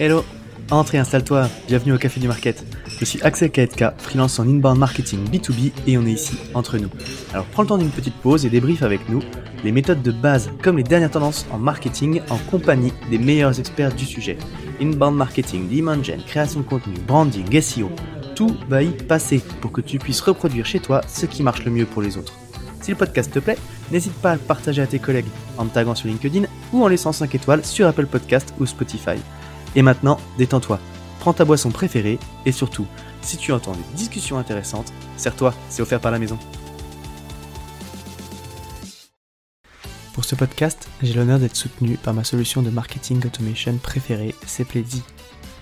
Hello, entre et installe-toi, bienvenue au Café du Market. Je suis Axel Kaetka, freelance en inbound marketing B2B et on est ici entre nous. Alors prends le temps d'une petite pause et débrief avec nous les méthodes de base comme les dernières tendances en marketing en compagnie des meilleurs experts du sujet. Inbound marketing, demand gen, création de contenu, branding, SEO, tout va y passer pour que tu puisses reproduire chez toi ce qui marche le mieux pour les autres. Si le podcast te plaît, n'hésite pas à le partager à tes collègues en me taguant sur LinkedIn ou en laissant 5 étoiles sur Apple Podcast ou Spotify. Et maintenant, détends-toi, prends ta boisson préférée et surtout, si tu entends des discussions intéressantes, serre-toi, c'est offert par la maison. Pour ce podcast, j'ai l'honneur d'être soutenu par ma solution de marketing automation préférée, Sepledzi.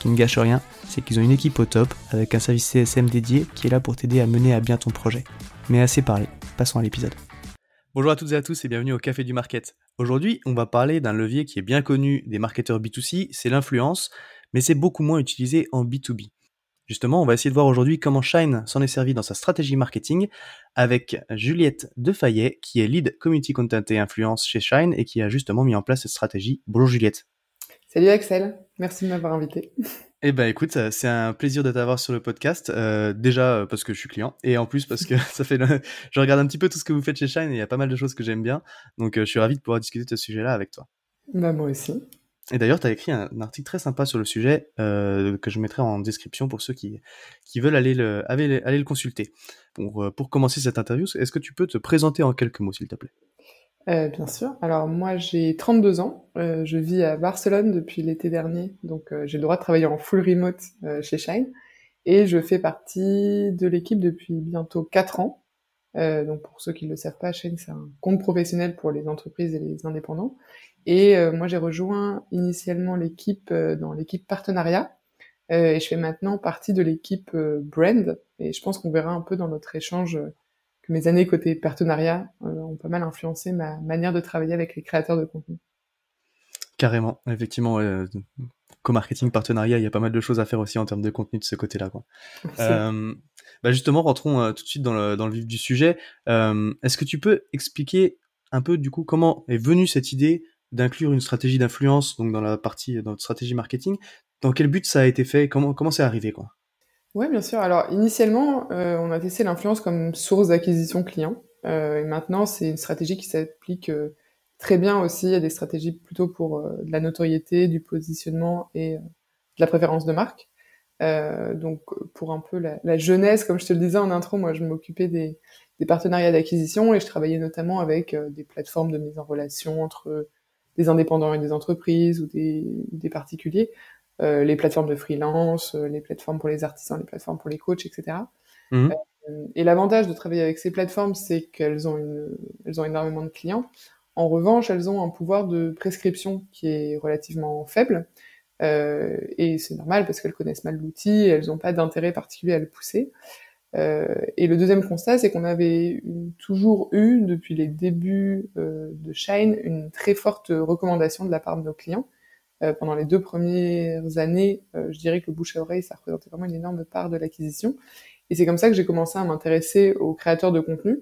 Qui ne gâche rien, c'est qu'ils ont une équipe au top avec un service CSM dédié qui est là pour t'aider à mener à bien ton projet. Mais assez parlé, passons à l'épisode. Bonjour à toutes et à tous et bienvenue au Café du Market. Aujourd'hui, on va parler d'un levier qui est bien connu des marketeurs B2C, c'est l'influence, mais c'est beaucoup moins utilisé en B2B. Justement, on va essayer de voir aujourd'hui comment Shine s'en est servi dans sa stratégie marketing avec Juliette Defayet, qui est lead community content et influence chez Shine et qui a justement mis en place cette stratégie. Bonjour Juliette. Salut Axel, merci de m'avoir invité. Eh ben écoute, c'est un plaisir de t'avoir sur le podcast. Euh, déjà euh, parce que je suis client et en plus parce que ça fait, je regarde un petit peu tout ce que vous faites chez Shine et il y a pas mal de choses que j'aime bien. Donc euh, je suis ravi de pouvoir discuter de ce sujet-là avec toi. Bah moi aussi. Et d'ailleurs, tu as écrit un, article très sympa sur le sujet que je mettrai en description pour ceux qui, qui veulent aller le, aller, aller le consulter. Pour, pour commencer cette interview, est-ce que tu peux te présenter en quelques mots, s'il te plaît? Euh, bien sûr. Alors moi j'ai 32 ans, euh, je vis à Barcelone depuis l'été dernier, donc euh, j'ai le droit de travailler en full remote chez Shine et je fais partie de l'équipe depuis bientôt 4 ans. donc pour ceux qui ne le savent pas, Shine c'est un compte professionnel pour les entreprises et les indépendants. Et moi j'ai rejoint initialement l'équipe dans l'équipe partenariat et je fais maintenant partie de l'équipe brand et je pense qu'on verra un peu dans notre échange mes années côté partenariat euh, ont pas mal influencé ma manière de travailler avec les créateurs de contenu. Carrément, effectivement, co-marketing, partenariat, il y a pas mal de choses à faire aussi en termes de contenu de ce côté-là. Euh, bah justement, rentrons euh, tout de suite dans le, dans le vif du sujet. Est-ce que tu peux expliquer un peu du coup comment est venue cette idée d'inclure une stratégie d'influence donc dans la partie dans notre stratégie marketing? Dans quel but ça a été fait? Comment comment c'est arrivé quoi? Oui, bien sûr. Alors, initialement, euh, on a testé l'influence comme source d'acquisition client. Euh, et maintenant, c'est une stratégie qui s'applique euh, très bien aussi à des stratégies plutôt pour de la notoriété, du positionnement et de la préférence de marque. donc, pour un peu la, jeunesse, comme je te le disais en intro, moi, je m'occupais des, des partenariats d'acquisition et je travaillais notamment avec des plateformes de mise en relation entre des indépendants et des entreprises ou des, des particuliers euh, les plateformes de freelance, euh, les plateformes pour les artisans, les plateformes pour les coachs, etc. Mhm. Euh, et l'avantage de travailler avec ces plateformes, c'est qu'elles ont, une, elles ont énormément de clients. En revanche, elles ont un pouvoir de prescription qui est relativement faible. Euh, et c'est normal parce qu'elles connaissent mal l'outil et elles n'ont pas d'intérêt particulier à le pousser. Euh, et le deuxième constat, c'est qu'on avait toujours eu, depuis les débuts euh, de Shine, une très forte recommandation de la part de nos clients. Euh, pendant les deux premières années, euh, je dirais que le bouche à oreille, ça représentait vraiment une énorme part de l'acquisition. Et c'est comme ça que j'ai commencé à m'intéresser aux créateurs de contenu.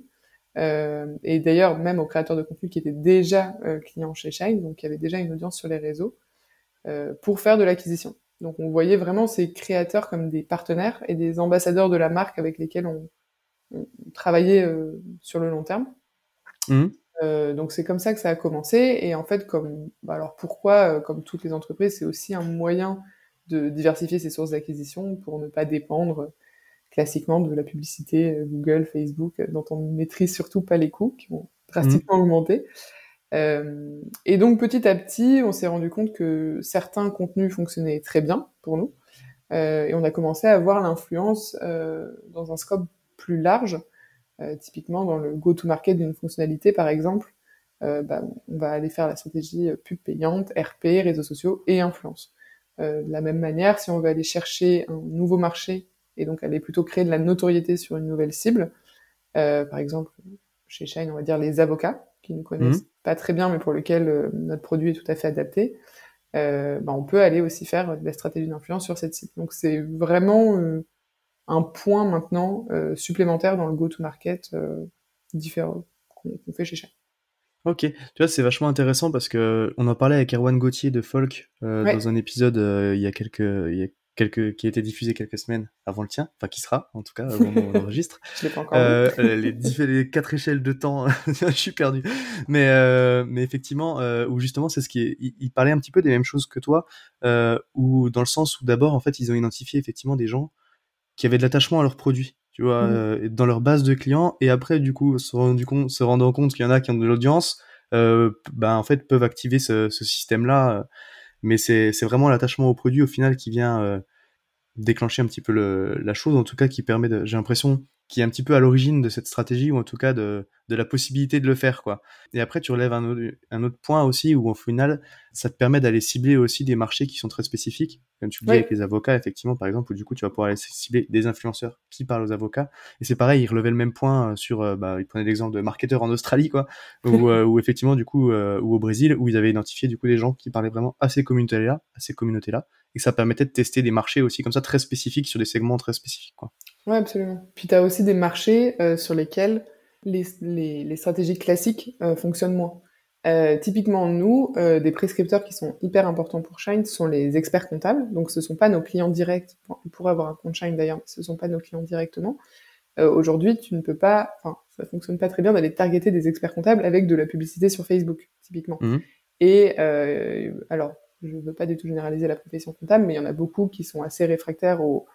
Euh, et d'ailleurs, même aux créateurs de contenu qui étaient déjà clients chez Shine, donc qui avaient déjà une audience sur les réseaux, pour faire de l'acquisition. Donc on voyait vraiment ces créateurs comme des partenaires et des ambassadeurs de la marque avec lesquels on, travaillait sur le long terme. Mmh. Euh, donc c'est comme ça que ça a commencé. Et en fait, comme bah alors pourquoi, euh, comme toutes les entreprises, c'est aussi un moyen de diversifier ses sources d'acquisition pour ne pas dépendre classiquement de la publicité euh, Google, Facebook, dont on ne maîtrise surtout pas les coûts, qui ont drastiquement mmh. augmenté. Et donc petit à petit, on s'est rendu compte que certains contenus fonctionnaient très bien pour nous, et on a commencé à voir l'influence dans un scope plus large typiquement, dans le go-to-market d'une fonctionnalité, par exemple, bah, on va aller faire la stratégie pub payante, RP, réseaux sociaux et influence. de la même manière, si on veut aller chercher un nouveau marché et donc aller plutôt créer de la notoriété sur une nouvelle cible, par exemple, chez Shine, on va dire les avocats, qui ne connaissent mmh. pas très bien, mais pour lesquels notre produit est tout à fait adapté. Euh, bah, on peut aller aussi faire de la stratégie d'influence sur cette site. Donc c'est vraiment euh, un point maintenant euh, supplémentaire dans le go-to-market différent qu'on fait chez Shine. Ok, tu vois, c'est vachement intéressant parce que on en parlait avec Erwan Gauthier de Folk dans un épisode il y a quelques il y a quelques, qui a été diffusé quelques semaines avant le tien, enfin qui sera en tout cas au moment où on enregistre. Je l'ai pas encore euh, les, les, quatre échelles de temps, je suis perdu. Mais euh, mais effectivement, euh, où justement c'est ce qui est, il, parlait un petit peu des mêmes choses que toi, euh, où dans le sens où d'abord en fait ils ont identifié effectivement des gens qui avaient de l'attachement à leurs produits, tu vois, mmh. euh, dans leur base de clients, et après du coup se rendu compte, se rendant compte qu'il y en a qui ont de l'audience, euh, ben en fait peuvent activer ce, ce système là mais c'est vraiment l'attachement au produit au final qui vient euh, déclencher un petit peu le, la chose, en tout cas qui permet j'ai l'impression, qui est un petit peu à l'origine de cette stratégie ou en tout cas de, de la possibilité de le faire quoi. Et après tu relèves un autre, un autre point aussi où au final ça te permet d'aller cibler aussi des marchés qui sont très spécifiques, comme tu le dis avec les avocats effectivement par exemple où du coup tu vas pouvoir aller cibler des influenceurs qui parlent aux avocats. Et c'est pareil, il relevait le même point euh, sur, euh, bah, il prenait l'exemple de marketeurs en Australie quoi, où, euh, où effectivement du coup ou au Brésil où ils avaient identifié du coup des gens qui parlaient vraiment à ces communautés là, à ces communautés là et ça permettait de tester des marchés aussi comme ça très spécifiques sur des segments très spécifiques. Quoi. Ouais, absolument. Puis tu as aussi des marchés euh, sur lesquels les, les, les stratégies classiques euh, fonctionnent moins. Euh, typiquement, nous, des prescripteurs qui sont hyper importants pour Shine sont les experts comptables. Donc, ce sont pas nos clients directs. Bon, on pourrait avoir un compte Shine d'ailleurs, mais ce sont pas nos clients directement. Aujourd'hui, tu ne peux pas, enfin, ça fonctionne pas très bien d'aller targeter des experts comptables avec de la publicité sur Facebook, typiquement. Mmh. Et alors, je ne veux pas du tout généraliser la profession comptable, mais il y en a beaucoup qui sont assez réfractaires aux,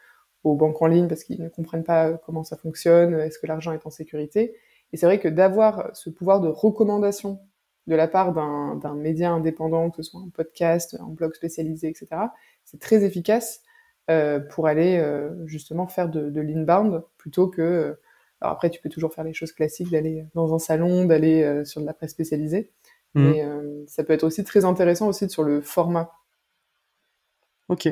banques en ligne parce qu'ils ne comprennent pas comment ça fonctionne, est-ce que l'argent est en sécurité. Et c'est vrai que d'avoir ce pouvoir de recommandation de la part d'un média indépendant, que ce soit un podcast, un blog spécialisé, etc., c'est très efficace euh, pour aller euh, justement faire de, de l'inbound plutôt que... Euh, alors après, tu peux toujours faire les choses classiques, d'aller dans un salon, d'aller sur de la presse spécialisée. Mmh. Mais euh, ça peut être aussi très intéressant aussi sur le format. Ok,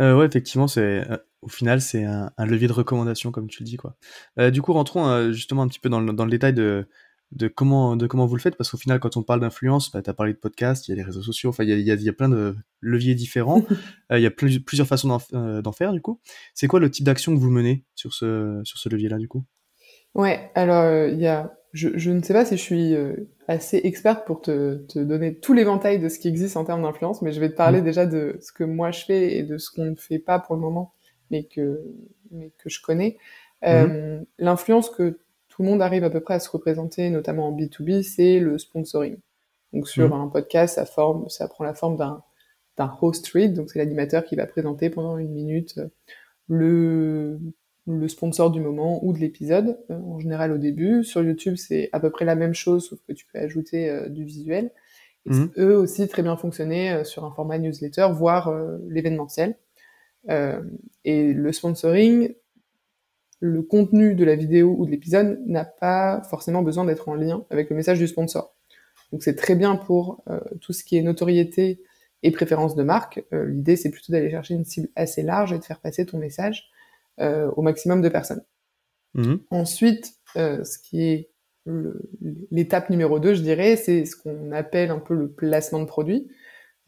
euh, ouais, effectivement, c'est euh, au final c'est un, un, levier de recommandation comme tu le dis quoi. Euh, du coup, rentrons euh, justement un petit peu dans le, dans le détail de, de comment de comment vous le faites parce qu'au final, quand on parle d'influence, bah, tu as parlé de podcast, il y a les réseaux sociaux, enfin il y a, y, a, y a, plein de leviers différents, il y a plus, plusieurs façons d'en faire du coup. C'est quoi le type d'action que vous menez sur ce sur ce levier là du coup? Ouais, alors il y a je, je, ne sais pas si je suis euh, assez experte pour te, te donner tout l'éventail de ce qui existe en termes d'influence, mais je vais te parler mmh. déjà de ce que moi je fais et de ce qu'on ne fait pas pour le moment, mais que, mais que je connais. Mmh. Euh, L'influence que tout le monde arrive à peu près à se représenter, notamment en B2B, c'est le sponsoring. Donc sur mmh. un podcast, ça, forme, ça prend la forme d'un d'un host read, donc c'est l'animateur qui va présenter pendant une minute euh, le le sponsor du moment ou de l'épisode, euh, en général au début. Sur YouTube, c'est à peu près la même chose, sauf que tu peux ajouter euh, du visuel. Et mmh. eux aussi très bien fonctionner euh, sur un format newsletter, voire l'événementiel. Et le sponsoring, le contenu de la vidéo ou de l'épisode n'a pas forcément besoin d'être en lien avec le message du sponsor. Donc c'est très bien pour tout ce qui est notoriété et préférence de marque. L'idée, c'est plutôt d'aller chercher une cible assez large et de faire passer ton message euh, au maximum de personnes. Mmh. Ensuite, euh, ce qui est l'étape numéro 2, je dirais, c'est ce qu'on appelle un peu le placement de produit.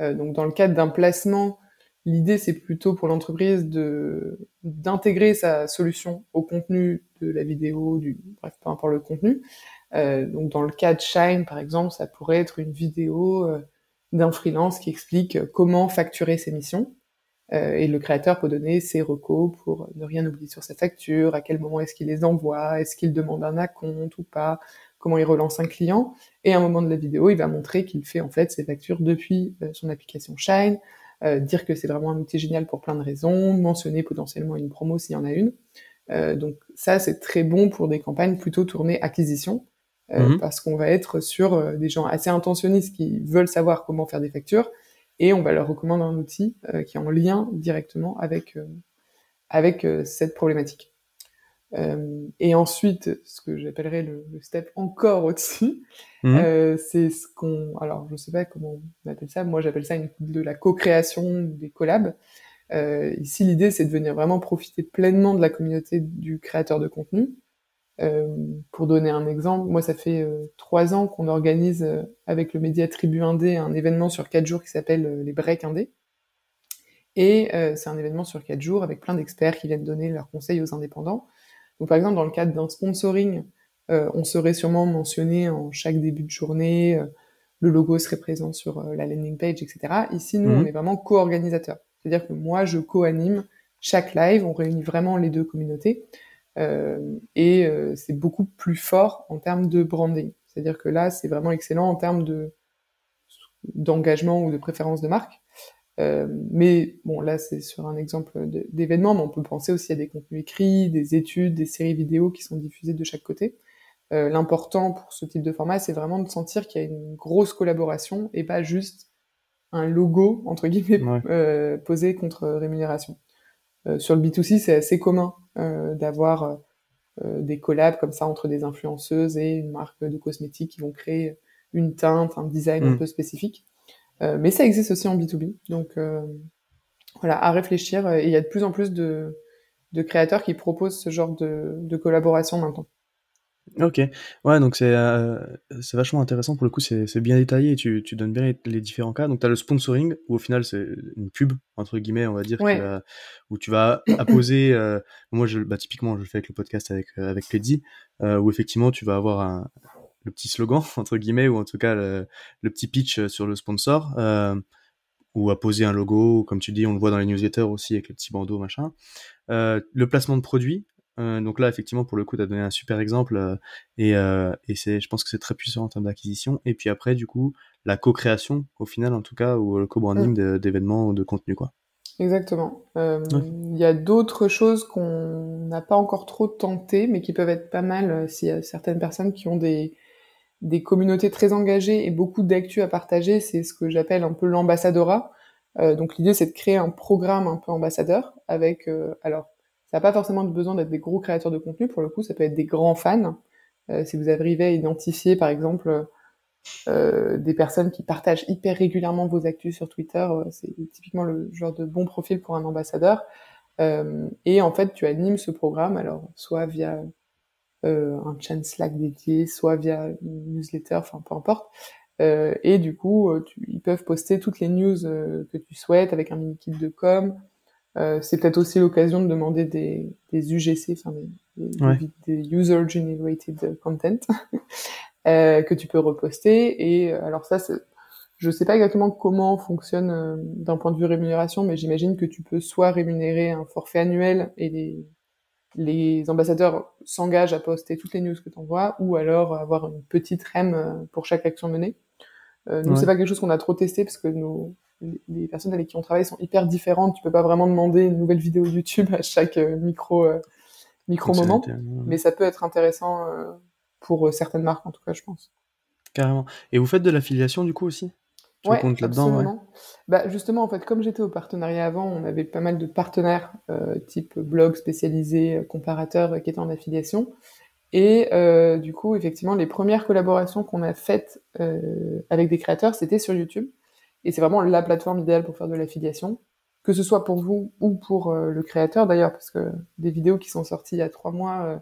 Euh, donc dans le cadre d'un placement, l'idée c'est plutôt pour l'entreprise de d'intégrer sa solution au contenu de la vidéo, du bref, peu importe le contenu. Euh, donc dans le cas de Shine par exemple, ça pourrait être une vidéo euh, d'un freelance qui explique comment facturer ses missions. Euh, et le créateur peut donner ses recos pour ne rien oublier sur sa facture, à quel moment est-ce qu'il les envoie, est-ce qu'il demande un acompte ou pas, comment il relance un client. Et à un moment de la vidéo, il va montrer qu'il fait en fait ses factures depuis euh, son application Shine, euh, dire que c'est vraiment un outil génial pour plein de raisons, mentionner potentiellement une promo s'il y en a une. Euh, donc ça, c'est très bon pour des campagnes plutôt tournées acquisition, mmh parce qu'on va être sur des gens assez intentionnistes qui veulent savoir comment faire des factures et on va leur recommander un outil euh, qui est en lien directement avec, euh, avec euh, cette problématique. Euh, et ensuite, ce que j'appellerais le, le, step encore au-dessus, Mhm. euh, c'est ce qu'on, alors je sais pas comment on appelle ça, moi j'appelle ça une, de la co-création des collabs. Euh, ici, l'idée, c'est de venir vraiment profiter pleinement de la communauté du créateur de contenu. Euh, pour donner un exemple, moi, ça fait euh, trois ans qu'on organise avec le média Tribu Indé un événement sur quatre jours qui s'appelle les Breaks Indé. Et euh, c'est un événement sur quatre jours avec plein d'experts qui viennent donner leurs conseils aux indépendants. Donc, par exemple, dans le cadre d'un sponsoring, euh, on serait sûrement mentionné en chaque début de journée, euh, le logo serait présent sur euh, la landing page, etc. Ici, nous, Mhm. on est vraiment co-organisateurs. C'est-à-dire que moi, je co-anime chaque live, on réunit vraiment les deux communautés, euh, et euh, c'est beaucoup plus fort en termes de branding. C'est-à-dire que là, c'est vraiment excellent en termes de d'engagement ou de préférence de marque. Euh, mais bon, là, c'est sur un exemple d'événement, mais on peut penser aussi à des contenus écrits, des études, des séries vidéo qui sont diffusées de chaque côté. Euh, L'important pour ce type de format, c'est vraiment de sentir qu'il y a une grosse collaboration et pas juste un logo, entre guillemets, Ouais. euh, posé contre rémunération. Euh, sur le B2C, c'est assez commun euh, d'avoir euh, des collabs comme ça entre des influenceuses et une marque de cosmétiques qui vont créer une teinte, un design un Mm. peu spécifique. Euh, mais ça existe aussi en B2B. Donc euh, voilà, à réfléchir. Et il y a de plus en plus de, de créateurs qui proposent ce genre de, de collaboration maintenant. Ok, ouais, donc c'est euh, vachement intéressant pour le coup, c'est bien détaillé tu, tu donnes bien les, les différents cas. Donc tu as le sponsoring où au final c'est une pub entre guillemets, on va dire, Ouais. qui va- où tu vas apposer. euh, moi, je, bah, typiquement, je le fais avec le podcast avec euh, avec euh, où effectivement tu vas avoir un, le petit slogan entre guillemets ou en tout cas le, le petit pitch euh, sur le sponsor. Euh, ou apposer un logo, comme tu dis, on le voit dans les newsletters aussi avec les petits bandeaux, machin. Euh, le placement de produits, euh, donc là, effectivement, pour le coup, tu as donné un super exemple et, et c'est, je pense que c'est très puissant en termes d'acquisition. Et puis après, du coup, la co-création, au final, en tout cas, ou le co-branding de- d'événements ou de contenu, quoi. Exactement. Euh, Ouais. Il y a d'autres choses qu'on n'a pas encore trop tenté, mais qui peuvent être pas mal euh, s'il y a certaines personnes qui ont des, des communautés très engagées et beaucoup d'actu à partager. C'est ce que j'appelle un peu l'ambassadorat. Euh, donc l'idée, c'est de créer un programme un peu ambassadeur avec, euh, alors, ça n'a pas forcément besoin d'être des gros créateurs de contenu. Pour le coup, ça peut être des grands fans. Euh, si vous arrivez à identifier, par exemple, euh, des personnes qui partagent hyper régulièrement vos actus sur Twitter, c'est typiquement le genre de bon profil pour un ambassadeur. Et en fait, tu animes ce programme, alors soit via un channel Slack dédié, soit via une newsletter, enfin peu importe. Euh, et du coup, euh, tu- ils peuvent poster toutes les news euh, que tu souhaites avec un mini kit de com. Euh, c'est peut-être aussi l'occasion de demander des, des UGC, enfin des, des, Ouais. des User Generated Content euh, que tu peux reposter. Et euh, alors ça, c'est- je sais pas exactement comment fonctionne euh, d'un point de vue rémunération, mais j'imagine que tu peux soit rémunérer un forfait annuel et les, les ambassadeurs s'engagent à poster toutes les news que tu envoies, ou alors avoir une petite REM euh, pour chaque action menée. Euh, nous, Ouais. c'est pas quelque chose qu'on a trop testé parce que nos, les- personnes avec qui on travaille sont hyper différentes. Tu peux pas vraiment demander une nouvelle vidéo YouTube à chaque euh, micro euh, micro moment, ouais. mais ça peut être intéressant euh, pour certaines marques en tout cas, je pense. Carrément. Et vous faites de l'affiliation, du coup, aussi? Tu Ouais, comptes là-dedans, ouais. absolument. Bah, justement, en fait, comme j'étais au partenariat avant, on avait pas mal de partenaires, euh, type blog spécialisé, euh, comparateur, euh, qui étaient en affiliation. Et euh, du coup, effectivement, les premières collaborations qu'on a faites euh, avec des créateurs, c'était sur YouTube. Et c'est vraiment la plateforme idéale pour faire de l'affiliation, que ce soit pour vous ou pour euh, le créateur d'ailleurs, parce que des vidéos qui sont sorties il y a trois mois,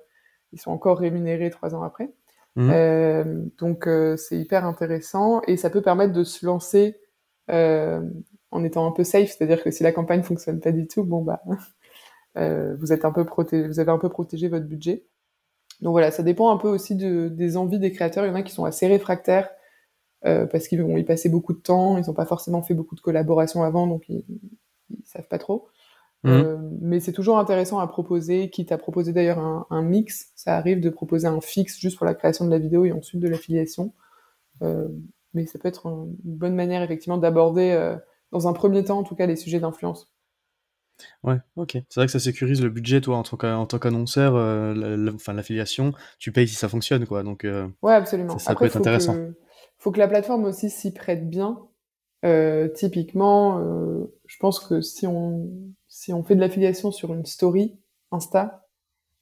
ils sont encore rémunérés trois ans après. Mhm. Euh, donc euh, c'est hyper intéressant et ça peut permettre de se lancer euh, en étant un peu safe, c'est-à-dire que si la campagne fonctionne pas du tout, bon bah vous êtes un peu vous avez un peu protégé votre budget. Donc voilà, ça dépend un peu aussi de, des envies des créateurs. Il y en a qui sont assez réfractaires parce qu'ils vont y passer beaucoup de temps, ils n'ont pas forcément fait beaucoup de collaborations avant, donc ils, ils savent pas trop. Mhm. Euh, mais c'est toujours intéressant à proposer, quitte à proposer d'ailleurs un, un mix. Ça arrive de proposer un fixe juste pour la création de la vidéo et ensuite de l'affiliation. Euh, mais ça peut être un- une bonne manière effectivement d'aborder, euh, dans un premier temps en tout cas, les sujets d'influence. Ouais, ok. C'est vrai que ça sécurise le budget, toi, en tant qu'a- en tant qu'annonceur, enfin, l'affiliation, tu payes si ça fonctionne, quoi. Donc, Ouais, absolument. Ça- ça Après, peut être intéressant. Que, faut que la plateforme aussi s'y prête bien. Typiquement, je pense que si on, si on fait de l'affiliation sur une story Insta,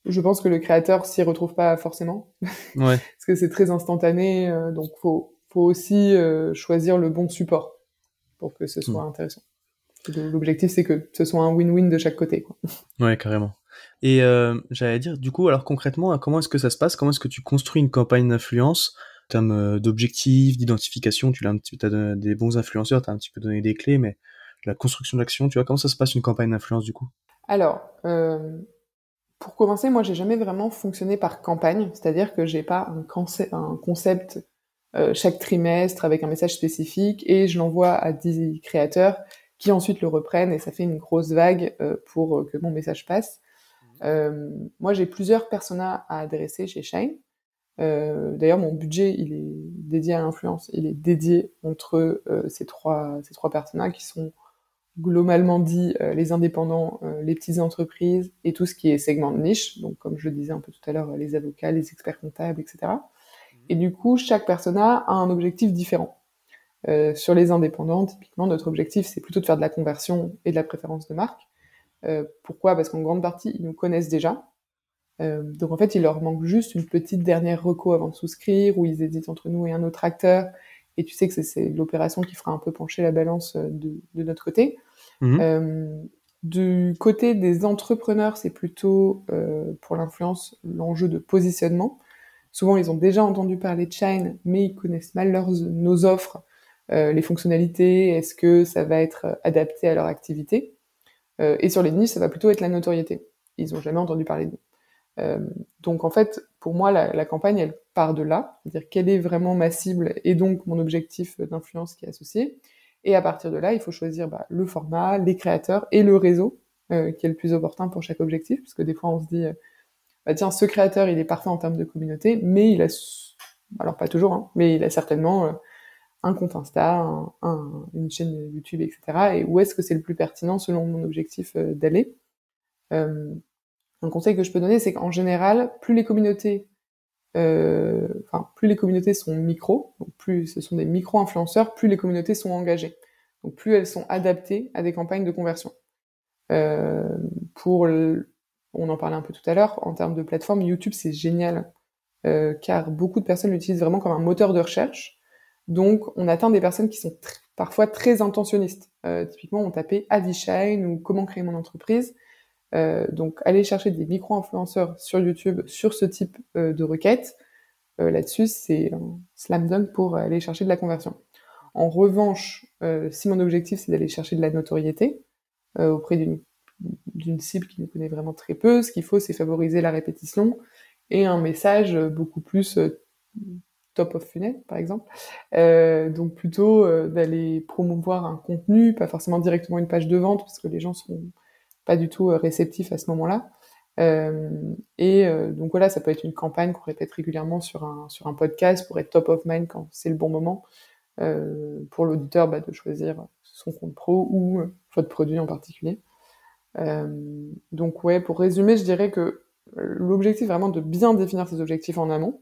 je pense que le créateur s'y retrouve pas forcément. Ouais. Parce que c'est très instantané, euh, donc faut, faut aussi euh, choisir le bon support pour que ce soit intéressant. L'objectif, c'est que ce soit un win-win de chaque côté. Quoi. Ouais, carrément. Et euh, j'allais dire, du coup, alors concrètement, comment est-ce que ça se passe? Comment est-ce que tu construis une campagne d'influence? En termes d'objectifs, d'identification Tu un petit, as des bons influenceurs, tu as un petit peu donné des clés, mais la construction d'action, tu vois, comment ça se passe une campagne d'influence du coup? Alors, euh, pour commencer, moi, j'ai jamais vraiment fonctionné par campagne, c'est-à-dire que j'ai pas un, concept, un concept euh, chaque trimestre avec un message spécifique et je l'envoie à 10 créateurs qui ensuite le reprennent et ça fait une grosse vague euh, pour que mon message passe. Mmh. Euh, moi, j'ai plusieurs personas à adresser chez Shine. Euh, D'ailleurs, mon budget, il est dédié à l'influence. Il est dédié entre euh, ces trois ces trois personas qui sont globalement dit les indépendants, les petites entreprises et tout ce qui est segment de niche. Donc, comme je le disais un peu tout à l'heure, les avocats, les experts comptables, etc. Mmh. Et du coup, chaque persona a un objectif différent. Euh, sur les indépendants, typiquement, notre objectif, c'est plutôt de faire de la conversion et de la préférence de marque. Euh, pourquoi? Parce qu'en grande partie, ils nous connaissent déjà. Euh, donc en fait, il leur manque juste une petite dernière reco avant de souscrire, où ils hésitent entre nous et un autre acteur. Et tu sais que c'est l'opération qui fera un peu pencher la balance euh, de, de notre côté. Mmh. Euh, du côté des entrepreneurs, c'est plutôt euh, pour l'influence l'enjeu de positionnement. Souvent, ils ont déjà entendu parler de Shine, mais ils connaissent mal nos offres euh, les fonctionnalités, est-ce que ça va être adapté à leur activité? Et sur les niches, ça va plutôt être la notoriété. Ils n'ont jamais entendu parler de nous. Donc en fait, pour moi, la, la, campagne, elle part de là, c'est-à-dire quelle est vraiment ma cible et donc mon objectif d'influence qui est associé? Et à partir de là, il faut choisir bah, le format, les créateurs et le réseau euh, qui est le plus opportun pour chaque objectif, parce que des fois on se dit, bah tiens, ce créateur, il est parfait en termes de communauté, mais il a, alors pas toujours, hein, mais il a certainement un compte Insta, un, une chaîne YouTube, etc. Et où est-ce que c'est le plus pertinent selon mon objectif euh, d'aller? Euh, Un conseil que je peux donner, c'est qu'en général, plus les communautés, euh, plus les communautés sont micro, plus ce sont des micro-influenceurs, plus les communautés sont engagées. Donc plus elles sont adaptées à des campagnes de conversion. Euh, pour, on en parlait un peu tout à l'heure, en termes de plateforme, YouTube c'est génial, euh, car beaucoup de personnes l'utilisent vraiment comme un moteur de recherche donc, on atteint des personnes qui sont parfois très intentionnistes. Typiquement, on tapait Avishine ou comment créer mon entreprise. Euh, donc, aller chercher des micro-influenceurs sur YouTube sur ce type euh, de requête, euh, là-dessus, c'est un slam dunk pour aller chercher de la conversion. En revanche, si mon objectif, c'est d'aller chercher de la notoriété auprès d'une cible qui nous connaît vraiment très peu, ce qu'il faut, c'est favoriser la répétition et un message beaucoup plus top of funnel, par exemple. Donc plutôt d'aller promouvoir un contenu, pas forcément directement une page de vente, parce que les gens sont pas du tout euh, réceptifs à ce moment-là. Euh, et euh, donc voilà, ça peut être une campagne qu'on répète régulièrement sur un, podcast pour être top of mind quand c'est le bon moment. Pour l'auditeur bah, de choisir son compte pro ou votre produit en particulier. donc ouais, pour résumer, je dirais que l'objectif vraiment de bien définir ses objectifs en amont,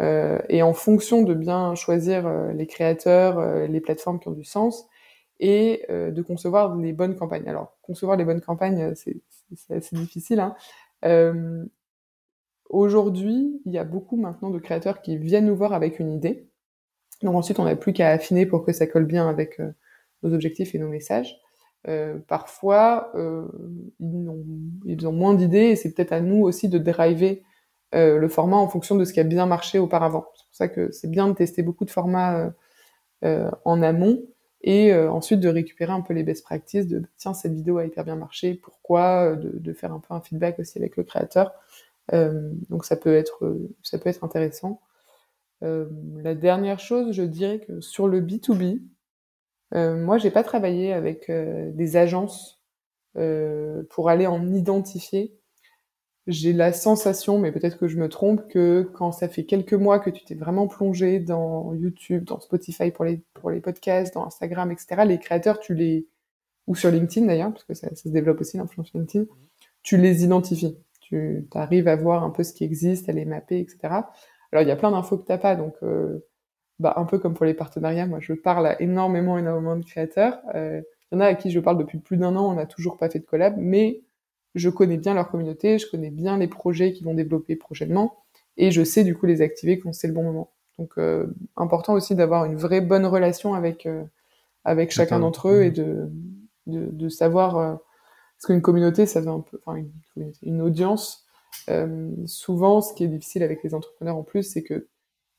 et en fonction de bien choisir les créateurs, les plateformes qui ont du sens, et de concevoir les bonnes campagnes. Alors, concevoir les bonnes campagnes, c'est assez difficile. Hein. Aujourd'hui, il y a beaucoup maintenant de créateurs qui viennent nous voir avec une idée. Donc ensuite, on n'a plus qu'à affiner pour que ça colle bien avec nos objectifs et nos messages. Euh, parfois, euh, ils, ont, ils, ont, moins d'idées et c'est peut-être à nous aussi de driver euh, le format en fonction de ce qui a bien marché auparavant. C'est pour ça que c'est bien de tester beaucoup de formats euh, euh en amont et euh, ensuite de récupérer un peu les best practices de tiens cette vidéo a hyper bien marché, pourquoi, euh, de, faire un peu un feedback aussi avec le créateur. donc ça peut être ça peut être intéressant. la dernière chose, je dirais que sur le B2B, moi j'ai pas travaillé avec des agences pour aller en identifier j'ai la sensation, mais peut-être que je me trompe, que quand ça fait quelques mois que tu t'es vraiment plongé dans YouTube, dans Spotify pour les, pour les podcasts, dans Instagram, etc., les créateurs, tu les, ou sur LinkedIn d'ailleurs, parce que ça, se développe aussi l'influence LinkedIn, tu les identifies. Tu arrives à voir un peu ce qui existe, à les mapper, etc. Alors il y a plein d'infos que t'as pas, donc euh, bah, un peu comme pour les partenariats, moi je parle à énormément, énormément de créateurs. Euh, il y en a à qui je parle depuis plus d'un an, on n'a toujours pas fait de collab, mais je connais bien leur communauté, je connais bien les projets qu'ils vont développer prochainement, et je sais du coup les activer quand c'est le bon moment. Donc, euh, important aussi d'avoir une vraie bonne relation avec, euh, avec chacun d'entre eux et de, de, de savoir. Euh, parce qu'une communauté, ça veut un peu. Enfin, une, une audience. souvent, ce qui est difficile avec les entrepreneurs en plus, c'est que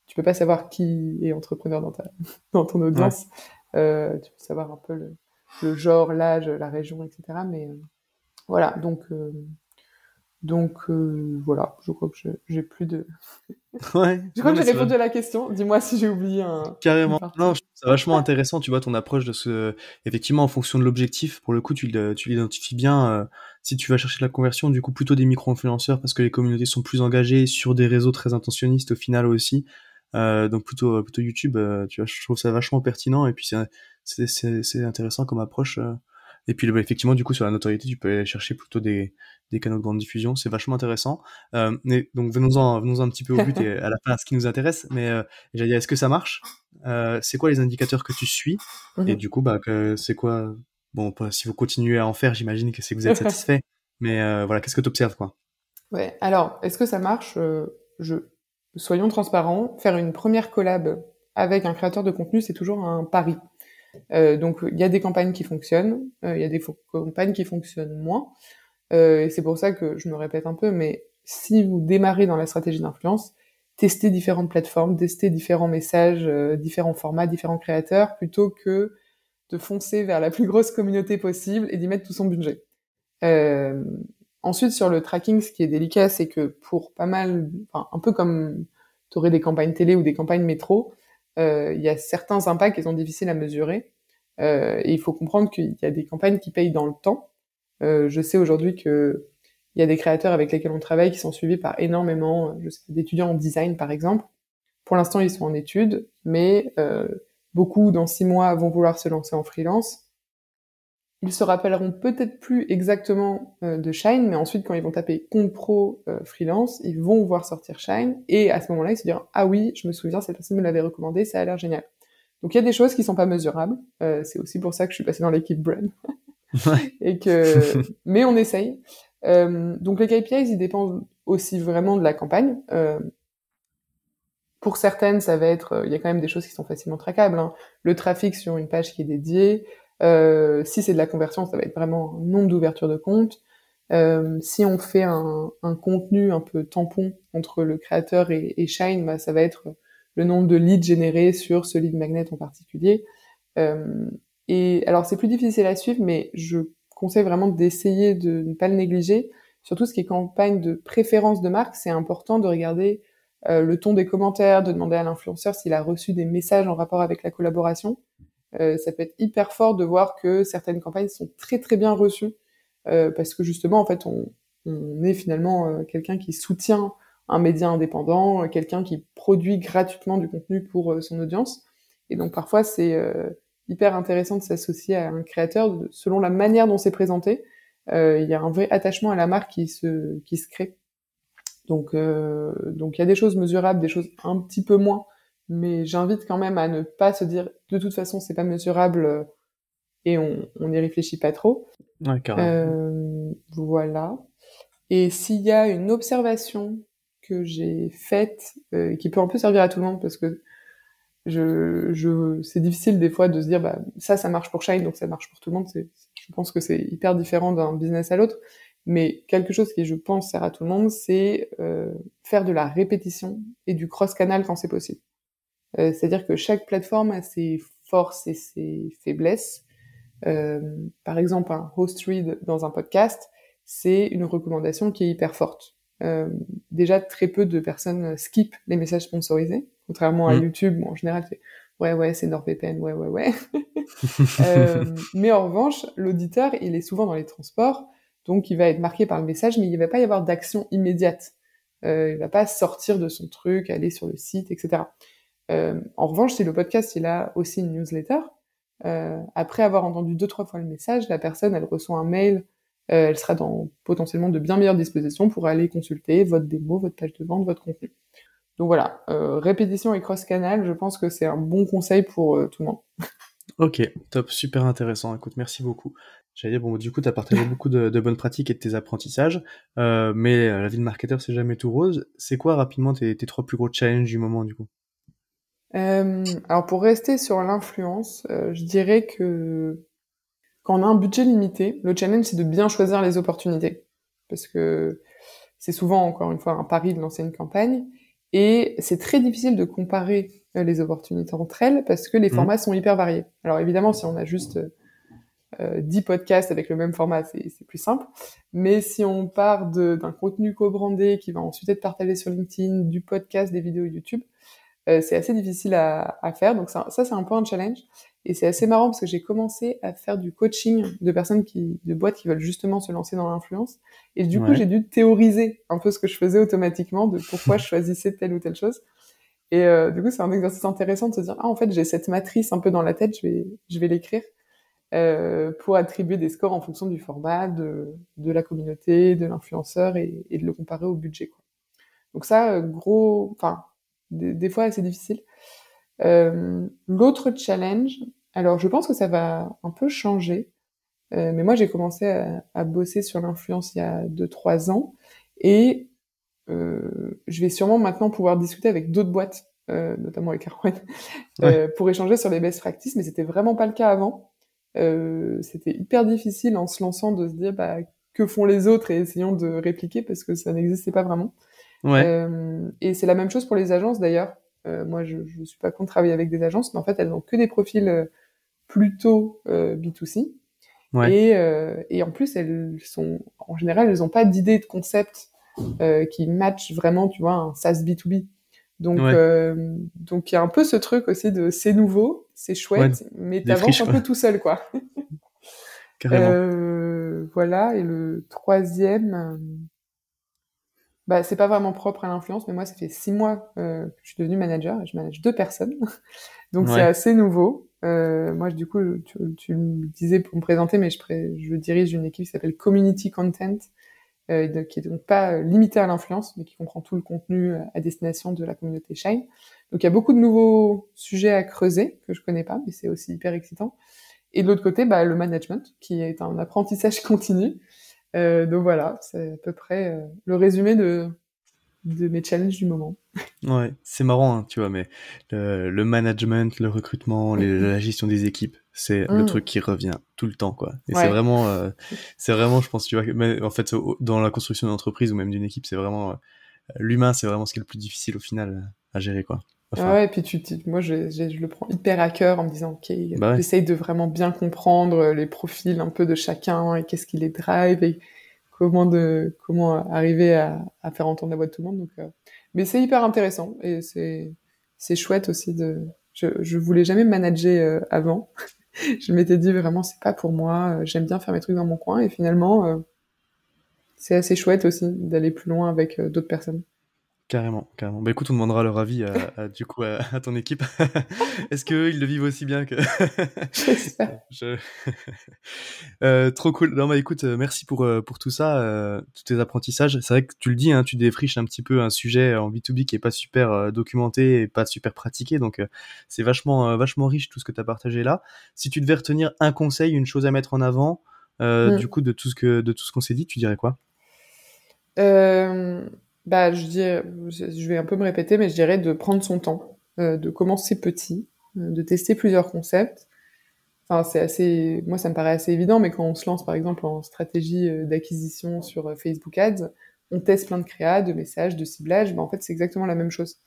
tu peux pas savoir qui est entrepreneur dans, ta, dans ton audience. Euh, tu peux savoir un peu le, le genre, l'âge, la région, etc. Mais voilà, donc donc euh, voilà, je crois que j'ai plus de. Ouais. je crois que j'ai répondu à la question. Dis-moi si j'ai oublié un. Carrément. Non, c'est vachement intéressant. Tu vois ton approche de ce. Effectivement, en fonction de l'objectif, pour le coup, tu tu l'identifies bien. Euh, si tu vas chercher de la conversion, du coup, plutôt des micro-influenceurs parce que les communautés sont plus engagées sur des réseaux très intentionnistes au final aussi. Euh, donc plutôt plutôt YouTube. Euh, tu vois, je trouve ça vachement pertinent et puis c'est c'est intéressant comme approche. Et puis bah, effectivement, du coup, sur la notoriété, tu peux aller chercher plutôt des, des canaux de grande diffusion. C'est vachement intéressant. Euh, mais, donc venons-en venons un petit peu au but et à la fin à ce qui nous intéresse. Mais euh, j'allais dire, est-ce que ça marche? Euh, C'est quoi les indicateurs que tu suis? Et mhm. du coup, bah, c'est quoi? Bon, si vous continuez à en faire, j'imagine que c'est que vous êtes satisfait. mais voilà, qu'est-ce que tu observes quoi? Ouais. Alors, est-ce que ça marche? Je soyons transparents. Faire une première collab avec un créateur de contenu, c'est toujours un pari. Euh, donc il y a des campagnes qui fonctionnent, euh, il y a des campagnes qui fonctionnent moins. Euh, et c'est pour ça que je me répète un peu, mais si vous démarrez dans la stratégie d'influence, testez différentes plateformes, testez différents messages, différents formats, différents créateurs, plutôt que de foncer vers la plus grosse communauté possible et d'y mettre tout son budget. Ensuite, sur le tracking, ce qui est délicat, c'est que pour pas mal, un peu comme tu aurais des campagnes télé ou des campagnes métro, il y a certains impacts qui sont difficiles à mesurer. Euh, et il faut comprendre qu'il y a des campagnes qui payent dans le temps. Euh, je sais aujourd'hui que il y a des créateurs avec lesquels on travaille qui sont suivis par énormément d'étudiants en design, par exemple. Pour l'instant, ils sont en études, mais euh, beaucoup, dans six mois, vont vouloir se lancer en freelance. Ils se rappelleront peut-être plus exactement euh, de Shine, mais ensuite, quand ils vont taper compte pro euh, freelance, ils vont voir sortir Shine, et à ce moment-là, ils se diront ah oui, je me souviens, cette personne me l'avait recommandé, ça a l'air génial. Donc il y a des choses qui sont pas mesurables. Euh, c'est aussi pour ça que je suis passée dans l'équipe brand. et que, mais on essaye. donc les KPIs, ils dépendent aussi vraiment de la campagne. pour certaines, ça va être, il y a quand même des choses qui sont facilement traquables. Hein. Le trafic sur une page qui est dédiée, euh, si c'est de la conversion, ça va être vraiment nombre d'ouvertures de compte. Euh, si on fait un, un, contenu un peu tampon entre le créateur et, et Shine, bah, ça va être le nombre de leads générés sur ce lead magnet en particulier. Euh, et alors c'est plus difficile à suivre, mais je conseille vraiment d'essayer de ne pas le négliger. Surtout ce qui est campagne de préférence de marque, c'est important de regarder euh, le ton des commentaires, de demander à l'influenceur s'il a reçu des messages en rapport avec la collaboration. Euh, ça peut être hyper fort de voir que certaines campagnes sont très très bien reçues euh, parce que justement en fait on, on est finalement euh, quelqu'un qui soutient un média indépendant, quelqu'un qui produit gratuitement du contenu pour son audience. Et donc parfois c'est hyper intéressant de s'associer à un créateur selon la manière dont c'est présenté. il y a un vrai attachement à la marque qui se qui se crée. Donc donc il y a des choses mesurables, des choses un petit peu moins mais j'invite quand même à ne pas se dire de toute façon c'est pas mesurable euh, et on n'y réfléchit pas trop. Ouais, euh, voilà. Et s'il y a une observation que j'ai faite euh, qui peut un peu servir à tout le monde parce que je, je c'est difficile des fois de se dire bah ça ça marche pour Shine donc ça marche pour tout le monde. C'est, je pense que c'est hyper différent d'un business à l'autre. Mais quelque chose qui je pense sert à tout le monde, c'est euh, faire de la répétition et du cross canal quand c'est possible. Euh, c'est-à-dire que chaque plateforme a ses forces et ses faiblesses. Euh, par exemple, un host read dans un podcast, c'est une recommandation qui est hyper forte. Euh, déjà, très peu de personnes skip les messages sponsorisés, contrairement à mmh. YouTube. Bon, en général, c'est ouais, ouais, c'est NordVPN, ouais, ouais, ouais. euh, mais en revanche, l'auditeur, il est souvent dans les transports, donc il va être marqué par le message, mais il va pas y avoir d'action immédiate. Euh, il va pas sortir de son truc, aller sur le site, etc. Euh, en revanche, si le podcast il a aussi une newsletter, euh, après avoir entendu deux trois fois le message, la personne elle reçoit un mail, euh, elle sera dans potentiellement de bien meilleures dispositions pour aller consulter votre démo, votre page de vente, votre contenu. Donc voilà, euh, répétition et cross-canal, je pense que c'est un bon conseil pour tout le monde. ok, top, super intéressant. Écoute, merci beaucoup. J'allais dire, bon, du coup, tu as partagé beaucoup de, bonnes pratiques et de tes apprentissages, euh, mais la vie de marketeur, c'est jamais tout rose. C'est quoi rapidement tes, tes, trois plus gros challenges du moment, du coup? Euh, Alors, pour rester sur l'influence, euh, je dirais que quand on a un budget limité, le challenge, c'est de bien choisir les opportunités. Parce que c'est souvent, encore une fois, un pari de lancer une campagne. Et c'est très difficile de comparer euh, les opportunités entre elles parce que les mmh. formats sont hyper variés. Alors évidemment, si on a juste euh, 10 podcasts avec le même format, c'est plus simple. Mais si on part d'un contenu co-brandé qui va ensuite être partagé sur LinkedIn, du podcast, des vidéos YouTube, euh, c'est assez difficile à, à, faire. Donc ça, ça c'est un peu un challenge. Et c'est assez marrant parce que j'ai commencé à faire du coaching de personnes qui, de boîtes qui veulent justement se lancer dans l'influence. Et du coup, j'ai dû théoriser un peu ce que je faisais automatiquement de pourquoi je choisissais telle ou telle chose. Et euh, du coup, c'est un exercice intéressant de se dire, ah, en fait, j'ai cette matrice un peu dans la tête, je vais, je vais l'écrire euh, pour attribuer des scores en fonction du format, de, de la communauté, de l'influenceur et, et, de le comparer au budget. Quoi. Donc ça, euh, gros, enfin, des, des, fois assez difficile. Euh, L'autre challenge, alors je pense que ça va un peu changer, euh, mais moi j'ai commencé à, à, bosser sur l'influence il y a 2-3 ans et euh, je vais sûrement maintenant pouvoir discuter avec d'autres boîtes, notamment avec Arwen, euh, pour échanger sur les best practices, mais c'était vraiment pas le cas avant. C'était hyper difficile en se lançant de se dire bah, que font les autres et essayons de répliquer parce que ça n'existait pas vraiment. Ouais. et c'est la même chose pour les agences d'ailleurs. moi, je ne suis pas contre travailler avec des agences, mais en fait, elles ont que des profils plutôt euh, B2C. Ouais. Et, euh, et en plus, elles sont, en général, elles n'ont pas d'idée de concept euh, qui match vraiment, tu vois, un SaaS B2B. Donc, ouais. euh, donc il y a un peu ce truc aussi de c'est nouveau, c'est chouette, ouais, mais t'avances un peu tout seul, quoi. Carrément. Euh, voilà. Et le troisième, euh, bah, c'est pas vraiment propre à l'influence, mais moi, ça fait six mois euh, que je suis devenue manager et je manage deux personnes. donc, c'est assez nouveau. Euh, moi, du coup, tu, tu, me disais pour me présenter, mais je, je dirige une équipe qui s'appelle Community Content, euh, qui est donc pas limitée à l'influence, mais qui comprend tout le contenu euh, à destination de la communauté Shine. Donc, il y a beaucoup de nouveaux sujets à creuser que je connais pas, mais c'est aussi hyper excitant. Et de l'autre côté, bah, le management, qui est un apprentissage continu. Euh, donc voilà, c'est à peu près euh, le résumé de, de mes challenges du moment. Ouais, c'est marrant, hein, tu vois, mais le, le, management, le recrutement, les, la gestion des équipes, c'est mm. le truc qui revient tout le temps, quoi. Et ouais. c'est vraiment, euh, c'est vraiment, je pense, tu vois, mais en fait, dans la construction d'une entreprise ou même d'une équipe, c'est vraiment euh, l'humain, c'est vraiment ce qui est le plus difficile au final à gérer, quoi. Enfin, ouais, et puis tu, tu moi, je, je, je, le prends hyper à cœur en me disant, ok, bah ouais. j'essaye de vraiment bien comprendre les profils un peu de chacun et qu'est-ce qui les drive et comment de comment arriver à, à, faire entendre la voix de tout le monde. Donc, euh, mais c'est hyper intéressant et c'est c'est chouette aussi de. Je je voulais jamais manager euh, avant. je m'étais dit vraiment c'est pas pour moi. Euh, j'aime bien faire mes trucs dans mon coin et finalement euh, c'est assez chouette aussi d'aller plus loin avec euh, d'autres personnes. Carrément, carrément. Bah écoute, on demandera leur avis à, à, du coup à, à ton équipe. Est-ce qu'ils le vivent aussi bien que Je... euh, Trop cool. Non, bah écoute, euh, merci pour euh, pour tout ça, euh, tous tes apprentissages. C'est vrai que tu le dis, hein, tu défriches un petit peu un sujet en B2B qui est pas super euh, documenté et pas super pratiqué, donc euh, c'est vachement vachement riche tout ce que tu as partagé là. Si tu devais retenir un conseil, une chose à mettre en avant, mm. du coup de tout ce que de tout ce qu'on s'est dit, tu dirais quoi? Bah, je dirais, je vais un peu me répéter, mais je dirais de prendre son temps, euh, de commencer petit, euh, de tester plusieurs concepts. Enfin, c'est assez, moi, ça me paraît assez évident, mais quand on se lance, par exemple, en stratégie euh, d'acquisition sur euh, Facebook Ads, on teste plein de créas, de messages, de ciblage. Ben, en fait, c'est exactement la même chose.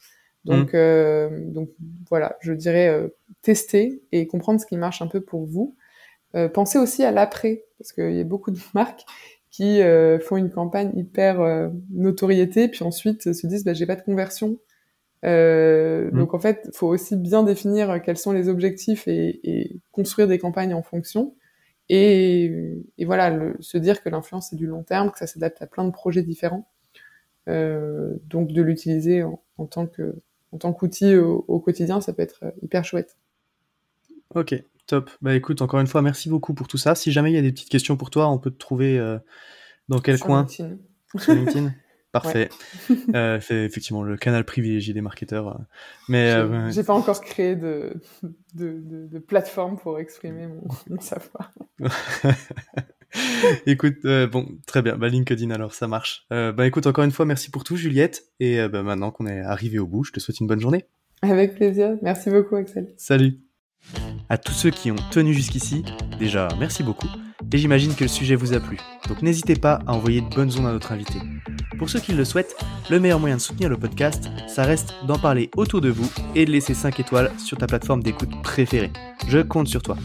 Donc, mmh. euh, donc voilà, je dirais euh, tester et comprendre ce qui marche un peu pour vous. pensez aussi à l'après, parce qu'il y a beaucoup de marques qui euh, font une campagne hyper euh, notoriété, puis ensuite se disent bah, j'ai pas de conversion. Euh, mmh. Donc en fait, faut aussi bien définir quels sont les objectifs et, et construire des campagnes en fonction. Et, et voilà, le, se dire que l'influence c'est du long terme, que ça s'adapte à plein de projets différents. Euh, donc de l'utiliser en, en, tant que en tant qu'outil au, au, quotidien, ça peut être hyper chouette. Ok, Top. Bah écoute, encore une fois, merci beaucoup pour tout ça. Si jamais il y a des petites questions pour toi, on peut te trouver euh, dans quel Sur coin LinkedIn. Sur LinkedIn Parfait. euh, c'est effectivement le canal privilégié des marketeurs. Mais j'ai pas encore créé de, de, de, de, plateforme pour exprimer mon, mon savoir. écoute, euh, bon, très bien. Bah, LinkedIn alors, ça marche. Euh, bah, écoute, encore une fois, merci pour tout, Juliette. Et euh, bah, maintenant qu'on est arrivé au bout, je te souhaite une bonne journée. Avec plaisir. Merci beaucoup, Axel. Salut. À tous ceux qui ont tenu jusqu'ici, déjà, merci beaucoup. Et j'imagine que le sujet vous a plu. Donc n'hésitez pas à envoyer de bonnes ondes à notre invité. Pour ceux qui le souhaitent, le meilleur moyen de soutenir le podcast, ça reste d'en parler autour de vous et de laisser 5 étoiles sur ta plateforme d'écoute préférée. Je compte sur toi.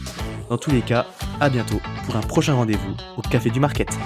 Dans tous les cas, à bientôt pour un prochain rendez-vous au Café du Market.